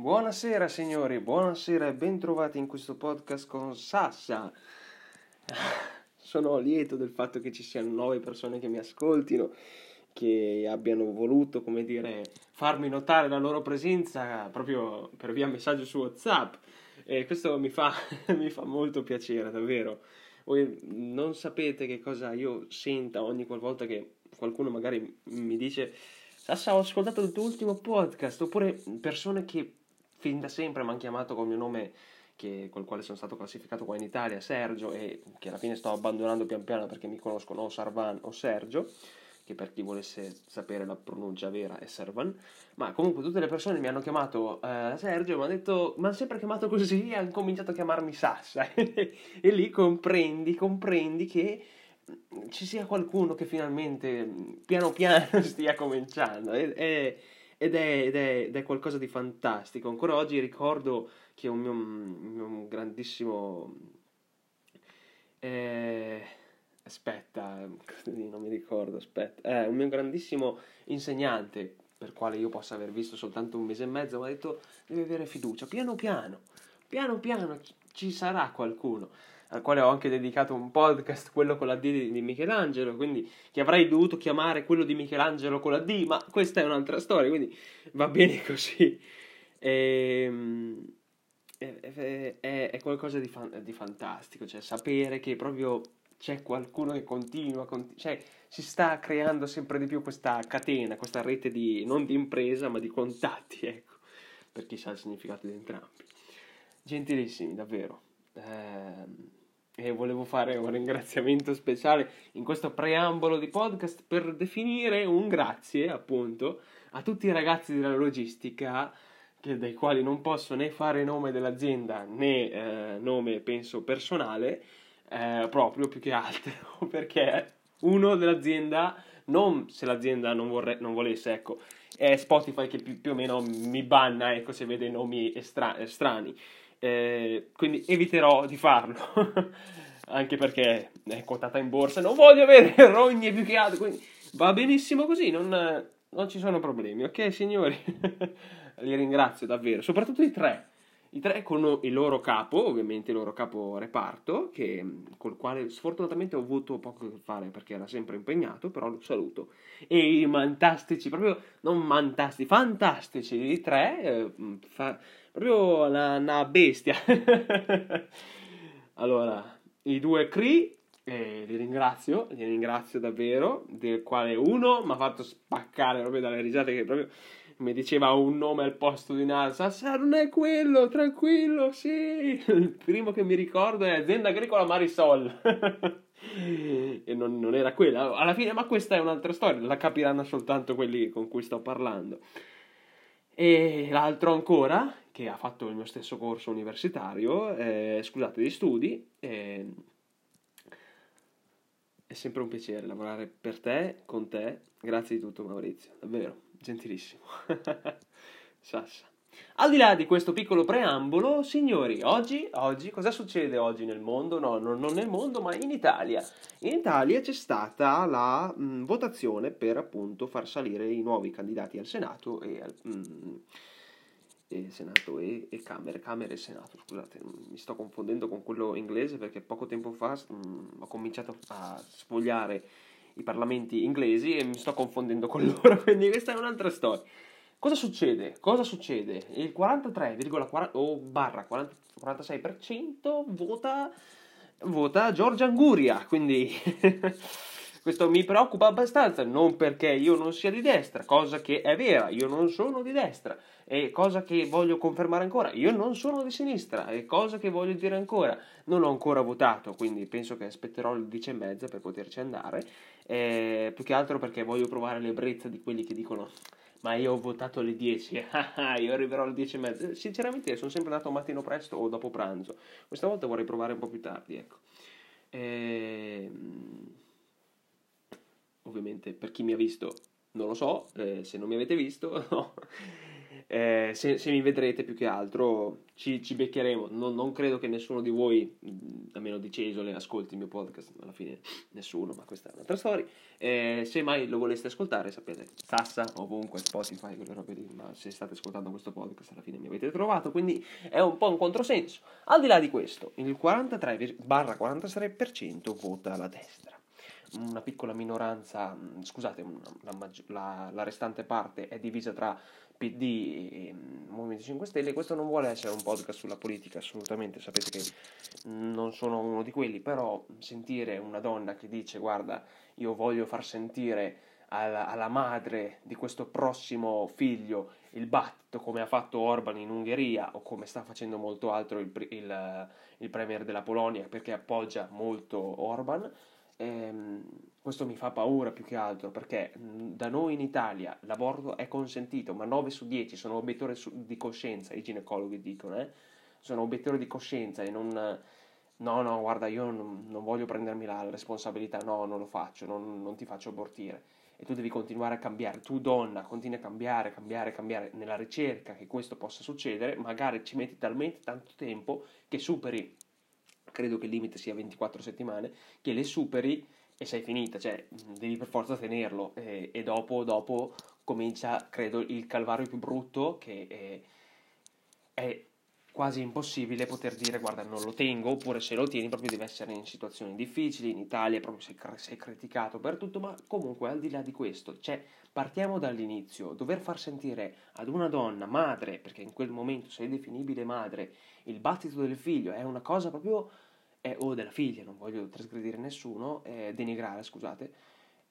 Buonasera signori, buonasera e bentrovati in questo podcast con Sassa. Sono lieto del fatto che ci siano nuove persone che mi ascoltino, che abbiano voluto, come dire, farmi notare la loro presenza proprio per via messaggio su WhatsApp. E questo mi fa, mi fa molto piacere, davvero. Voi non sapete che cosa io senta ogni qualvolta che qualcuno magari mi dice Sassa ho ascoltato il tuo ultimo podcast oppure persone che fin da sempre mi hanno chiamato con il mio nome che, col quale sono stato classificato qua in Italia, Sergio, e che alla fine sto abbandonando pian piano perché mi conoscono o Sarvan o Sergio, che per chi volesse sapere la pronuncia vera è Servan, ma comunque tutte le persone mi hanno chiamato uh, Sergio, mi hanno detto, mi hanno sempre chiamato così, e hanno cominciato a chiamarmi Sassa, e lì comprendi, comprendi che ci sia qualcuno che finalmente piano piano stia cominciando, e, e ed è, ed, è, ed è, qualcosa di fantastico. Ancora oggi ricordo che un mio, mio grandissimo... Eh, aspetta, non mi ricordo, aspetta. Eh, un mio grandissimo insegnante, per quale io possa aver visto soltanto un mese e mezzo, mi ha detto devi avere fiducia, piano piano, piano piano ci sarà qualcuno al quale ho anche dedicato un podcast, quello con la D di Michelangelo, quindi che avrei dovuto chiamare quello di Michelangelo con la D, ma questa è un'altra storia, quindi va bene così. Ehm, è, è, è, è qualcosa di, fan, di, fantastico, cioè sapere che proprio c'è qualcuno che continua, continu- cioè si sta creando sempre di più questa catena, questa rete di, non di impresa, ma di contatti, ecco, per chi sa il significato di entrambi. Gentilissimi, davvero. Eh, e volevo fare un ringraziamento speciale in questo preambolo di podcast per definire un grazie appunto a tutti i ragazzi della logistica che, dai quali non posso né fare nome dell'azienda né eh, nome penso personale eh, proprio più che altro perché uno dell'azienda non se l'azienda non, vorre, non volesse ecco è Spotify che più, più, o meno mi banna ecco se vede nomi estra, strani eh, quindi eviterò di farlo, anche perché è quotata in borsa, non voglio avere rogne più che altro, quindi va benissimo così, non, non ci sono problemi, ok signori? Li ringrazio davvero, soprattutto i tre. I tre con il loro capo, ovviamente il loro capo reparto, che, col quale sfortunatamente ho avuto poco a fare perché era sempre impegnato, però lo saluto. E i mantastici, proprio non mantastici, fantastici, i tre, eh, fa, proprio una, una bestia. allora, i due Cree, eh, li ringrazio, li ringrazio davvero, del quale uno mi ha fatto spaccare proprio dalle risate che proprio mi diceva un nome al posto di NASA, sa non è quello, tranquillo, sì, il primo che mi ricordo è Azienda Agricola Marisol. e non, non, era quella, alla fine, ma questa è un'altra storia, la capiranno soltanto quelli con cui sto parlando. E l'altro ancora, che ha fatto il mio stesso corso universitario, eh, scusate, di studi, eh, è sempre un piacere lavorare per te, con te, grazie di tutto Maurizio, davvero gentilissimo. Sassa. Al di là di questo piccolo preambolo, signori, oggi, oggi, cosa succede oggi nel mondo? No, non, non nel mondo, ma in Italia. In Italia c'è stata la mh, votazione per appunto far salire i nuovi candidati al Senato e al mh, e Senato e, e, Camere, Camere e Senato, scusate, mi sto confondendo con quello inglese perché poco tempo fa mh, ho cominciato a sfogliare i parlamenti inglesi e mi sto confondendo con loro, quindi questa è un'altra storia. Cosa succede? Cosa succede? Il 43,4 o barra 40, 46% vota, vota Giorgia Anguria, quindi questo mi preoccupa abbastanza, non perché io non sia di destra, cosa che è vera, io non sono di destra, e cosa che voglio confermare ancora, io non sono di sinistra, e cosa che voglio dire ancora, non ho ancora votato, quindi penso che aspetterò il 10 e mezza per poterci andare, eh, più che altro perché voglio provare l'ebbrezza di quelli che dicono ma io ho votato alle 10, io arriverò alle 10 e mezza. Sinceramente sono sempre andato mattino presto o dopo pranzo, questa volta vorrei provare un po' più tardi, ecco. Ehm, ovviamente per chi mi ha visto non lo so, eh, se non mi avete visto no. eh, se, se, mi vedrete più che altro ci, ci beccheremo. Non, non, credo che nessuno di voi, a meno di Cesole, ascolti il mio podcast. Alla fine nessuno, ma questa è un'altra storia. Eh, se mai lo voleste ascoltare, sapete, Sassa, ovunque, Spotify, quelle robe lì. Ma se state ascoltando questo podcast, alla fine mi avete trovato. Quindi è un po' un controsenso. Al di là di questo, il 43-43% vota la destra una piccola minoranza, scusate, la, la, la, restante parte è divisa tra PD e Movimento 5 Stelle. Questo non vuole essere un podcast sulla politica, assolutamente. Sapete che non sono uno di quelli, però sentire una donna che dice guarda, io voglio far sentire alla, alla madre di questo prossimo figlio il battito come ha fatto Orban in Ungheria o come sta facendo molto altro il, il, il premier della Polonia perché appoggia molto Orban ehm, questo mi fa paura più che altro perché da noi in Italia l'aborto è consentito, ma 9 su 10 sono obiettori di coscienza, i ginecologi dicono, eh? sono obiettori di coscienza e non... No, no, guarda, io non, non voglio prendermi la responsabilità, no, non lo faccio, non, non ti faccio abortire. E tu devi continuare a cambiare, tu donna, continui a cambiare, cambiare, cambiare nella ricerca che questo possa succedere, magari ci metti talmente tanto tempo che superi credo che il limite sia 24 settimane, che le superi e sei finita, cioè devi per forza tenerlo e, e dopo, dopo, comincia, credo, il calvario più brutto che è, è, quasi impossibile poter dire guarda non lo tengo oppure se lo tieni proprio deve essere in situazioni difficili, in Italia proprio sei, sei criticato per tutto, ma comunque al di là di questo, cioè partiamo dall'inizio, dover far sentire ad una donna madre, perché in quel momento sei definibile madre, il battito del figlio è una cosa proprio è, o della figlia, non voglio trasgredire nessuno, eh, denigrare, scusate,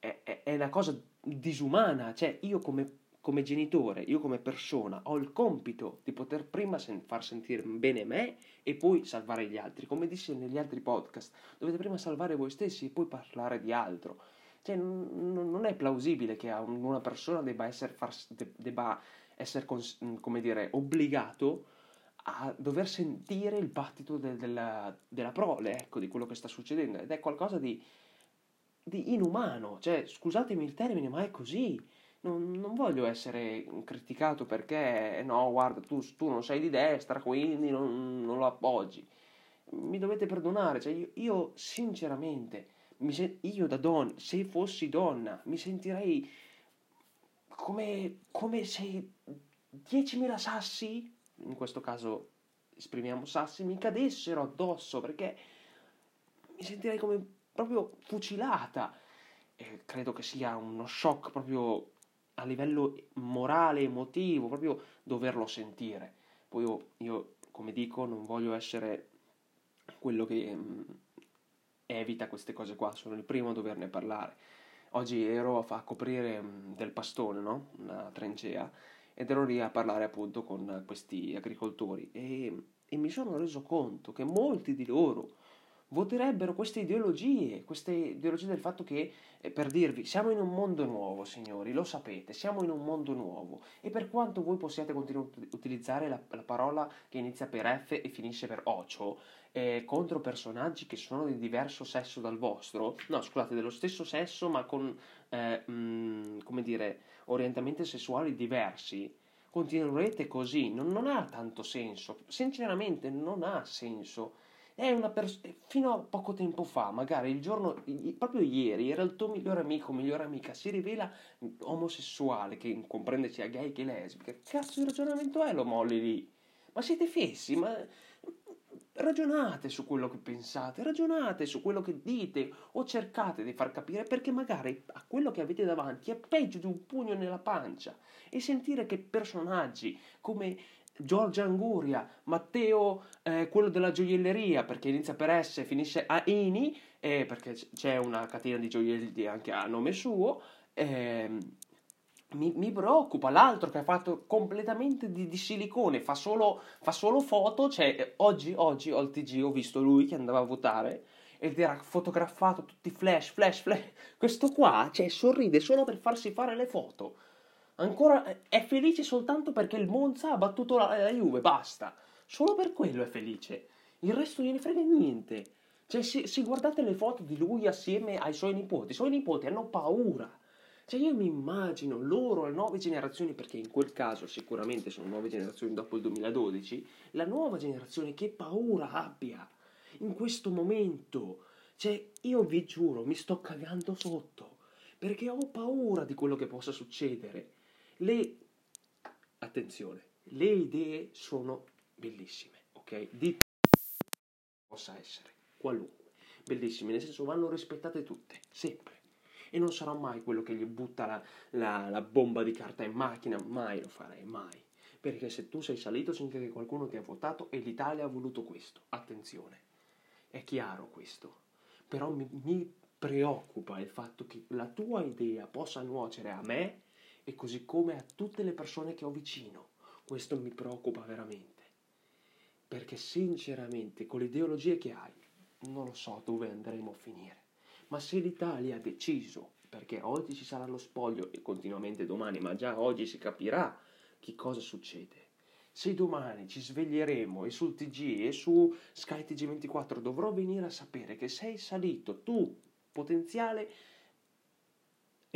è, è, è, una cosa disumana, cioè io come, come, genitore, io come persona ho il compito di poter prima sen- far sentire bene me e poi salvare gli altri, come dissi negli altri podcast, dovete prima salvare voi stessi e poi parlare di altro. Cioè, n- non è plausibile che una persona debba essere, far, debba essere cons- come dire, obbligato a dover sentire il battito de- della, della prole, ecco, di quello che sta succedendo, ed è qualcosa di, di inumano, cioè, scusatemi il termine, ma è così. Non, non, voglio essere criticato perché, no, guarda, tu, tu non sei di destra, quindi non, non lo appoggi. Mi dovete perdonare, cioè, io, io sinceramente, se- io da donna, se fossi donna, mi sentirei come, come se 10.000 sassi in questo caso esprimiamo sassi, mi cadessero addosso perché mi sentirei come proprio fucilata. E credo che sia uno shock proprio a livello morale, emotivo, proprio doverlo sentire. Poi io, io come dico, non voglio essere quello che mh, evita queste cose qua, sono il primo a doverne parlare. Oggi ero a, a coprire mh, del pastone, no? Una trincea ed ero lì a parlare appunto con questi agricoltori e, e mi sono reso conto che molti di loro voterebbero queste ideologie, queste ideologie del fatto che, eh, per dirvi, siamo in un mondo nuovo, signori, lo sapete, siamo in un mondo nuovo. E per quanto voi possiate continuare a utilizzare la, la parola che inizia per F e finisce per ocio eh, contro personaggi che sono di diverso sesso dal vostro, no, scusate, dello stesso sesso ma con, eh, mh, mm, come dire, orientamenti sessuali diversi, continuerete così, non, non ha tanto senso, sinceramente non ha senso è una persona, fino a poco tempo fa, magari il giorno, proprio ieri, era il tuo migliore amico, migliore amica, si rivela omosessuale, che comprende sia gay che lesbica. Che cazzo di ragionamento è lo molli lì? Ma siete fessi? Ma ragionate su quello che pensate, ragionate su quello che dite o cercate di far capire perché magari a quello che avete davanti è peggio di un pugno nella pancia e sentire che personaggi come Giorgia Anguria, Matteo, eh, quello della gioielleria, perché inizia per S e finisce a Eni, eh, perché c'è una catena di gioielli anche a nome suo, eh, mi, mi, preoccupa. L'altro che ha fatto completamente di, di silicone, fa solo, fa solo, foto, cioè oggi, oggi al TG ho visto lui che andava a votare ed era fotografato tutti flash, flash, flash. Questo qua, cioè, sorride solo per farsi fare le foto. Ancora è felice soltanto perché il Monza ha battuto la, la Juve, basta. Solo per quello è felice. Il resto gliene frega niente. Cioè, se, se, guardate le foto di lui assieme ai suoi nipoti, i suoi nipoti hanno paura. Cioè io mi immagino loro, le nuove generazioni, perché in quel caso sicuramente sono nuove generazioni dopo il 2012, la nuova generazione che paura abbia in questo momento. Cioè io vi giuro, mi sto cagando sotto, perché ho paura di quello che possa succedere. Le... Attenzione, le idee sono bellissime, ok? Di possa essere, qualunque. Bellissime, nel senso vanno rispettate tutte, sempre e non sarò mai quello che gli butta la, la, la bomba di carta in macchina, mai lo farei, mai. Perché se tu sei salito significa che qualcuno ti ha votato e l'Italia ha voluto questo. Attenzione, è chiaro questo. Però mi, mi preoccupa il fatto che la tua idea possa nuocere a me e così come a tutte le persone che ho vicino. Questo mi preoccupa veramente. Perché sinceramente con le ideologie che hai non lo so dove andremo a finire. Ma se l'Italia ha deciso, perché oggi ci sarà lo spoglio e continuamente domani, ma già oggi si capirà che cosa succede. Se domani ci sveglieremo e sul TG e su Sky TG24 dovrò venire a sapere che sei salito tu, potenziale,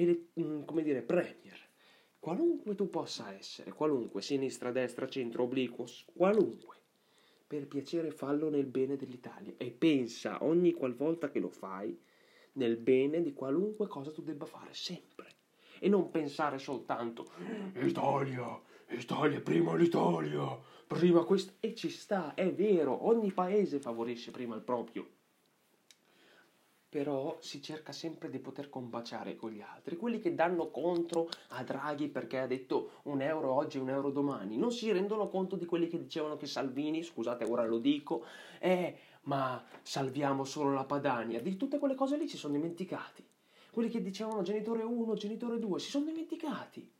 mm, come dire, premier, qualunque tu possa essere, qualunque, sinistra, destra, centro, obliquo, qualunque, per piacere fallo nel bene dell'Italia e pensa ogni qualvolta che lo fai nel bene di qualunque cosa tu debba fare, sempre. E non pensare soltanto Italia, Italia, prima l'Italia, prima questo. E ci sta, è vero, ogni paese favorisce prima il proprio. Però si cerca sempre di poter combaciare con gli altri, quelli che danno contro a Draghi perché ha detto un euro oggi e un euro domani, non si rendono conto di quelli che dicevano che Salvini, scusate ora lo dico, è ma salviamo solo la Padania. Di tutte quelle cose lì ci sono dimenticati. Quelli che dicevano genitore 1, genitore 2, si sono dimenticati.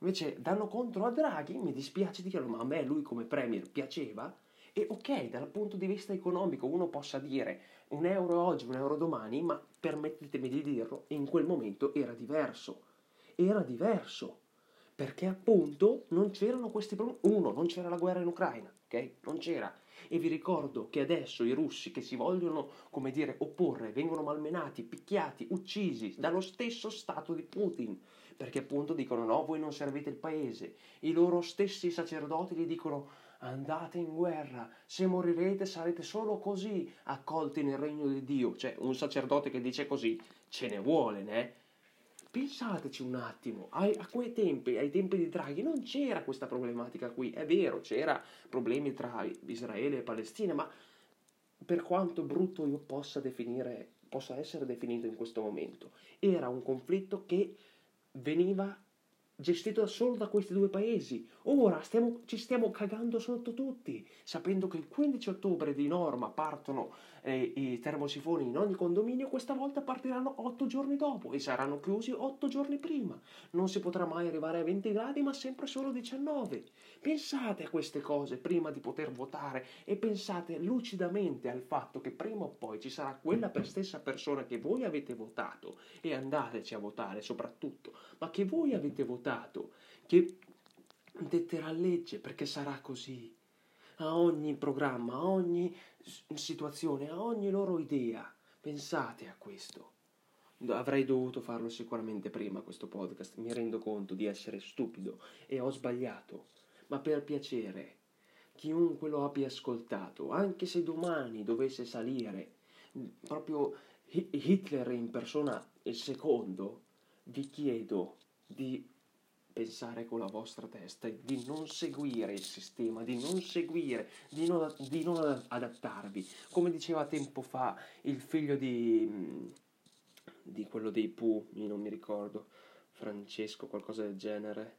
Invece danno contro a Draghi, mi dispiace dirlo, ma a me lui come premier piaceva. E ok, dal punto di vista economico uno possa dire un euro oggi, un euro domani, ma permettetemi di dirlo, in quel momento era diverso. Era diverso. Perché appunto non c'erano questi problemi. Uno, non c'era la guerra in Ucraina, ok? Non c'era e vi ricordo che adesso i russi che si vogliono, come dire, opporre, vengono malmenati, picchiati, uccisi dallo stesso Stato di Putin, perché appunto dicono no, voi non servite il paese. I loro stessi sacerdoti gli dicono andate in guerra, se morirete sarete solo così accolti nel regno di Dio. Cioè, un sacerdote che dice così ce ne vuole, né? Pensateci un attimo, ai, a quei tempi, ai tempi di Draghi, non c'era questa problematica qui. È vero, c'era problemi tra Israele e Palestina, ma per quanto brutto io possa definire, possa essere definito in questo momento, era un conflitto che veniva gestito solo da questi due paesi. Ora stiamo, ci stiamo cagando sotto tutti, sapendo che il 15 ottobre di norma partono eh, i termosifoni in ogni condominio, questa volta partiranno 8 giorni dopo e saranno chiusi 8 giorni prima. Non si potrà mai arrivare a 20 gradi, ma sempre solo 19. Pensate a queste cose prima di poter votare e pensate lucidamente al fatto che prima o poi ci sarà quella per stessa persona che voi avete votato e andateci a votare soprattutto, ma che voi avete votato, che detterà legge perché sarà così a ogni programma, a ogni situazione, a ogni loro idea. Pensate a questo. Avrei dovuto farlo sicuramente prima questo podcast, mi rendo conto di essere stupido e ho sbagliato, ma per piacere, chiunque lo abbia ascoltato, anche se domani dovesse salire proprio Hitler in persona il secondo, vi chiedo di pensare con la vostra testa, di non seguire il sistema, di non seguire, di non, di non adattarvi. Come diceva tempo fa il figlio di, di quello dei Pooh, non mi ricordo, Francesco, qualcosa del genere.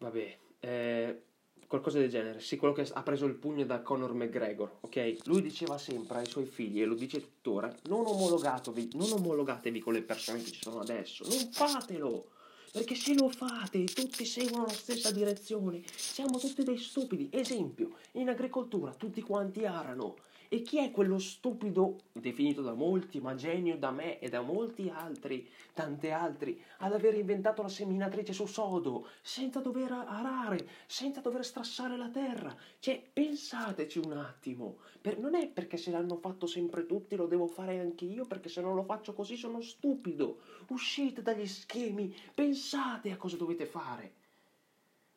Vabbè, eh, qualcosa del genere. Sì, quello che ha preso il pugno da Conor McGregor, ok? Lui diceva sempre ai suoi figli, e lo dice tuttora, non non omologatevi con le persone che ci sono adesso, non fatelo! Perché se lo fate tutti seguono la stessa direzione, siamo tutti dei stupidi. Esempio, in agricoltura tutti quanti arano E chi è quello stupido, definito da molti, ma genio da me e da molti altri, tante altri, ad aver inventato la seminatrice su sodo, senza dover arare, senza dover strassare la terra? Cioè, pensateci un attimo. Per, non è perché se l'hanno fatto sempre tutti lo devo fare anche io, perché se non lo faccio così sono stupido. Uscite dagli schemi, pensate a cosa dovete fare.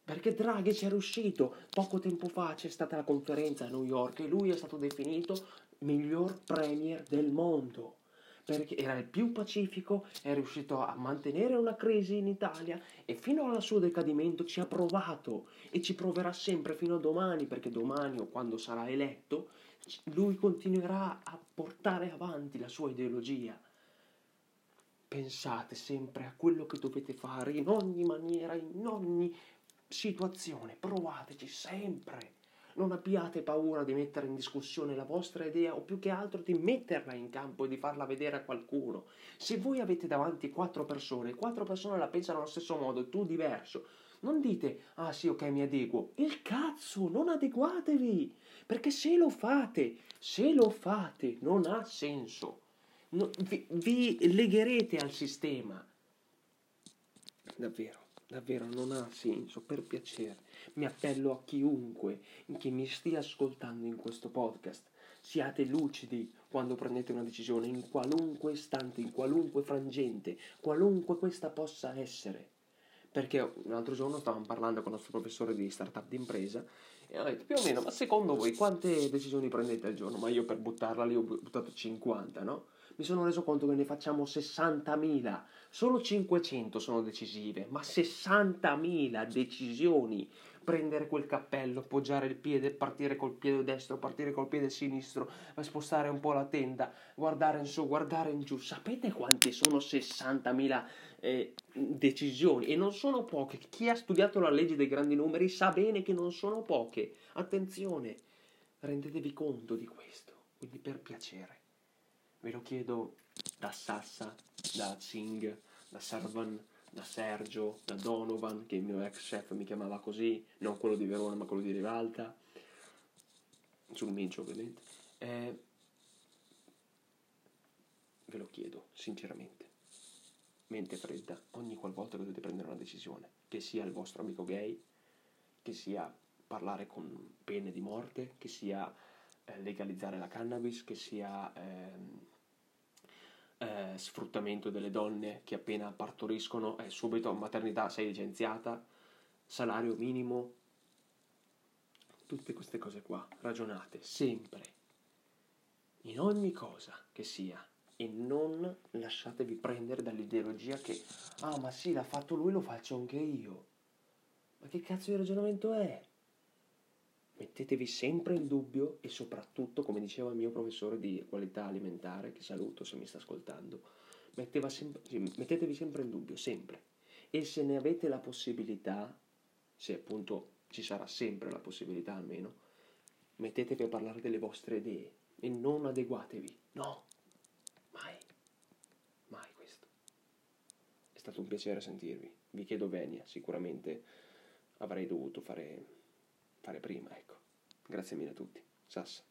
Perché Draghi ci è riuscito. Poco tempo fa c'è stata la conferenza a New York e lui è stato definito miglior premier del mondo. Perché era il più pacifico, è riuscito a mantenere una crisi in Italia e fino al suo decadimento ci ha provato e ci proverà sempre fino a domani, perché domani o quando sarà eletto, lui continuerà a portare avanti la sua ideologia. Pensate sempre a quello che dovete fare in ogni maniera, in ogni situazione, provateci sempre. Non abbiate paura di mettere in discussione la vostra idea o più che altro di metterla in campo e di farla vedere a qualcuno. Se voi avete davanti quattro persone, quattro persone la pensano allo stesso modo, tu diverso, non dite, ah sì, ok, mi adeguo. Il cazzo, non adeguatevi. Perché se lo fate, se lo fate, non ha senso. No, vi, vi legherete al sistema. Davvero davvero non ha senso, per piacere. Mi appello a chiunque che mi stia ascoltando in questo podcast. Siate lucidi quando prendete una decisione, in qualunque istante, in qualunque frangente, qualunque questa possa essere. Perché un altro giorno stavamo parlando con il nostro professore di startup d'impresa e ho detto più o meno, ma secondo voi quante decisioni prendete al giorno? Ma io per buttarla lì ho buttato 50, no? Mi sono reso conto che ne facciamo 60.000 Solo 500 sono decisive, ma 60.000 decisioni. Prendere quel cappello, appoggiare il piede, partire col piede destro, partire col piede sinistro, spostare un po' la tenda, guardare in su, guardare in giù. Sapete quante sono 60.000 eh, decisioni? E non sono poche. Chi ha studiato la legge dei grandi numeri sa bene che non sono poche. Attenzione, rendetevi conto di questo. Quindi per piacere, ve lo chiedo da Sassa, da Singh, da Servan, da Sergio, da Donovan, che il mio ex chef mi chiamava così, non quello di Verona ma quello di Rivalta, sul Mincio ovviamente. Eh, ve lo chiedo sinceramente, mente fredda, ogni qualvolta dovete prendere una decisione, che sia il vostro amico gay, che sia parlare con pene di morte, che sia legalizzare la cannabis, che sia... Eh, eh, sfruttamento delle donne che appena partoriscono è subito maternità sei licenziata, salario minimo, tutte queste cose qua, ragionate sempre, in ogni cosa che sia, e non lasciatevi prendere dall'ideologia che, ah ma sì, l'ha fatto lui, lo faccio anche io. Ma che cazzo di ragionamento è? Mettetevi sempre in dubbio e soprattutto, come diceva il mio professore di qualità alimentare, che saluto se mi sta ascoltando, sem- mettetevi sempre in dubbio, sempre. E se ne avete la possibilità, se appunto ci sarà sempre la possibilità almeno, mettetevi a parlare delle vostre idee e non adeguatevi. No, mai, mai questo. È stato un piacere sentirvi. Vi chiedo venia, sicuramente avrei dovuto fare fare prima, ecco. Grazie mille a tutti. Sassa.